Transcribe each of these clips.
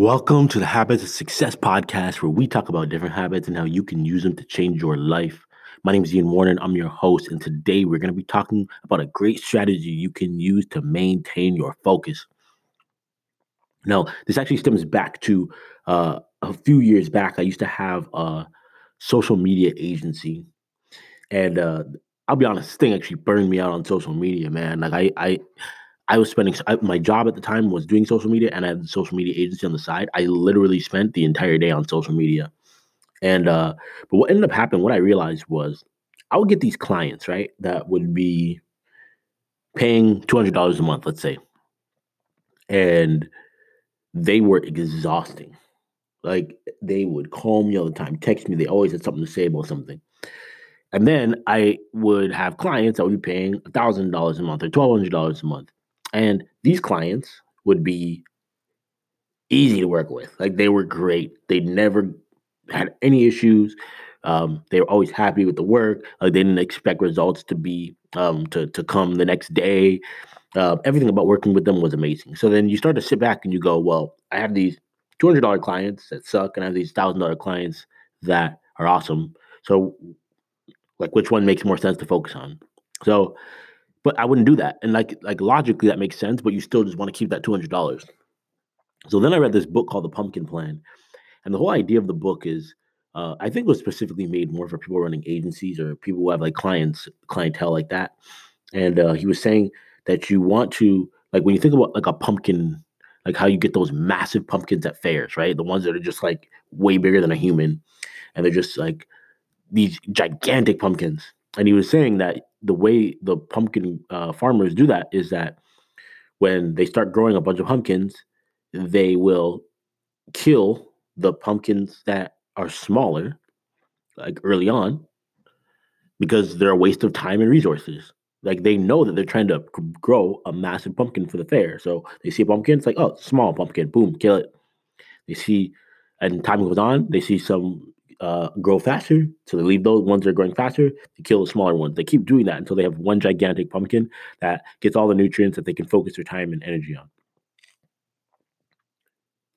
Welcome to the Habits of Success podcast, where we talk about different habits and how you can use them to change your life. My name is Ian Warner, and I'm your host. And today we're going to be talking about a great strategy you can use to maintain your focus. Now, this actually stems back to uh, a few years back. I used to have a social media agency, and uh, I'll be honest, this thing actually burned me out on social media, man. Like I, I I was spending I, my job at the time was doing social media, and I had a social media agency on the side. I literally spent the entire day on social media, and uh, but what ended up happening, what I realized was, I would get these clients right that would be paying two hundred dollars a month, let's say, and they were exhausting. Like they would call me all the time, text me. They always had something to say about something. And then I would have clients that would be paying thousand dollars a month or twelve hundred dollars a month. And these clients would be easy to work with. Like they were great. They never had any issues. Um, they were always happy with the work. Like they didn't expect results to be um, to to come the next day. Uh, everything about working with them was amazing. So then you start to sit back and you go, well, I have these two hundred dollar clients that suck, and I have these thousand dollar clients that are awesome. So, like, which one makes more sense to focus on? So but I wouldn't do that. And like like logically that makes sense, but you still just want to keep that two hundred dollars. So then I read this book called The Pumpkin Plan, and the whole idea of the book is, uh, I think it was specifically made more for people running agencies or people who have like clients clientele like that. And uh, he was saying that you want to like when you think about like a pumpkin, like how you get those massive pumpkins at fairs, right? The ones that are just like way bigger than a human, and they're just like these gigantic pumpkins. And he was saying that the way the pumpkin uh, farmers do that is that when they start growing a bunch of pumpkins, they will kill the pumpkins that are smaller, like early on, because they're a waste of time and resources. Like they know that they're trying to grow a massive pumpkin for the fair. So they see a pumpkin, it's like, oh, small pumpkin, boom, kill it. They see, and time goes on, they see some uh, grow faster. So they leave those ones that are growing faster to kill the smaller ones. They keep doing that until they have one gigantic pumpkin that gets all the nutrients that they can focus their time and energy on.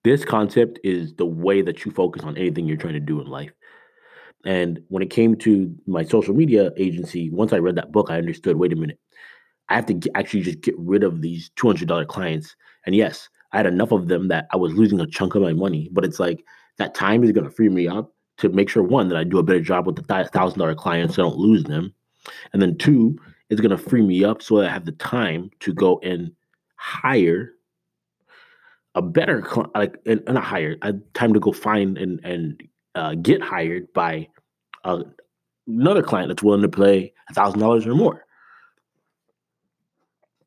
This concept is the way that you focus on anything you're trying to do in life. And when it came to my social media agency, once I read that book, I understood wait a minute, I have to get, actually just get rid of these $200 clients. And yes, I had enough of them that I was losing a chunk of my money, but it's like that time is going to free me up to make sure one that I do a better job with the thousand dollar clients, so I don't lose them, and then two, it's going to free me up so that I have the time to go and hire a better like and not hire. Time to go find and and uh, get hired by uh, another client that's willing to pay a thousand dollars or more.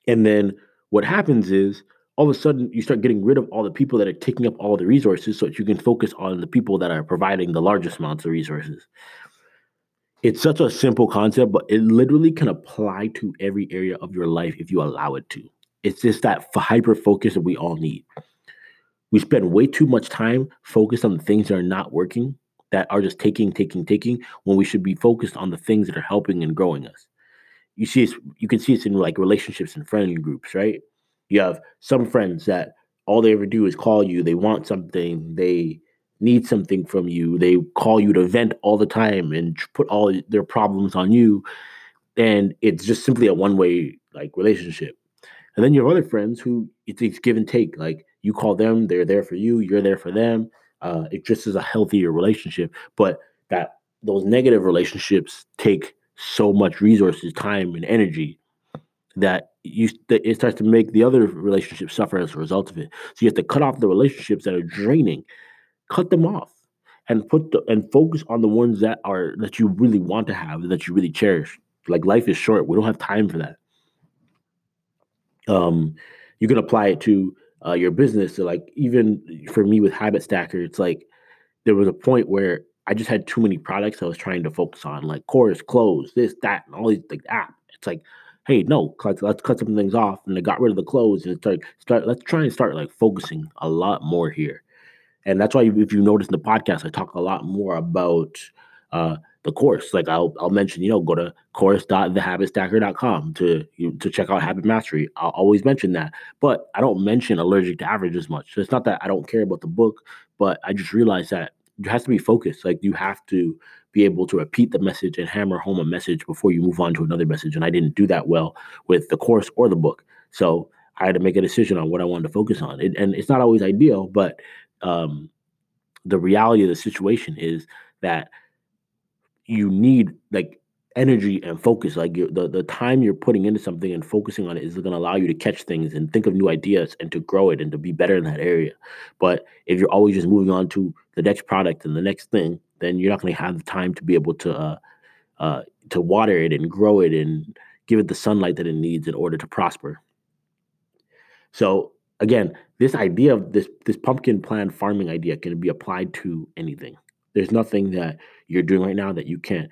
And then what happens is all of a sudden you start getting rid of all the people that are taking up all the resources so that you can focus on the people that are providing the largest amounts of resources. It's such a simple concept, but it literally can apply to every area of your life if you allow it to. It's just that hyper focus that we all need. We spend way too much time focused on the things that are not working, that are just taking, taking, taking, when we should be focused on the things that are helping and growing us. You see, you can see this in like relationships and friend groups, right? You have some friends that all they ever do is call you. They want something. They need something from you. They call you to vent all the time and put all their problems on you. And it's just simply a one way like relationship. And then you have other friends who it's, it's give and take. Like you call them, they're there for you. You're there for them. Uh, it just is a healthier relationship. But that those negative relationships take so much resources, time, and energy that you it starts to make the other relationships suffer as a result of it. So you have to cut off the relationships that are draining, cut them off, and put the, and focus on the ones that are that you really want to have that you really cherish. Like life is short; we don't have time for that. Um, you can apply it to uh, your business. So like even for me with Habit Stacker, it's like there was a point where I just had too many products I was trying to focus on, like course, clothes, this, that, and all these like that. It's like hey, no, let's, let's cut some things off. And they got rid of the clothes and start, start, let's try and start like focusing a lot more here. And that's why if you notice in the podcast, I talk a lot more about uh, the course. Like I'll I'll mention, you know, go to course.thehabitstacker.com to to check out habit mastery. I'll always mention that. But I don't mention allergic to average as much. So it's not that I don't care about the book, but I just realized that you have to be focused. Like you have to be able to repeat the message and hammer home a message before you move on to another message. And I didn't do that well with the course or the book. So I had to make a decision on what I wanted to focus on. It, and it's not always ideal, but um, the reality of the situation is that you need like energy and focus. Like the the time you're putting into something and focusing on it is going to allow you to catch things and think of new ideas and to grow it and to be better in that area. But if you're always just moving on to the next product and the next thing, then you're not going to have the time to be able to uh, uh, to water it and grow it and give it the sunlight that it needs in order to prosper. So again, this idea of this this pumpkin plant farming idea can be applied to anything. There's nothing that you're doing right now that you can't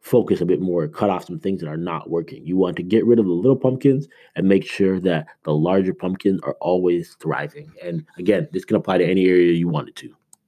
focus a bit more, cut off some things that are not working. You want to get rid of the little pumpkins and make sure that the larger pumpkins are always thriving. And again, this can apply to any area you want it to.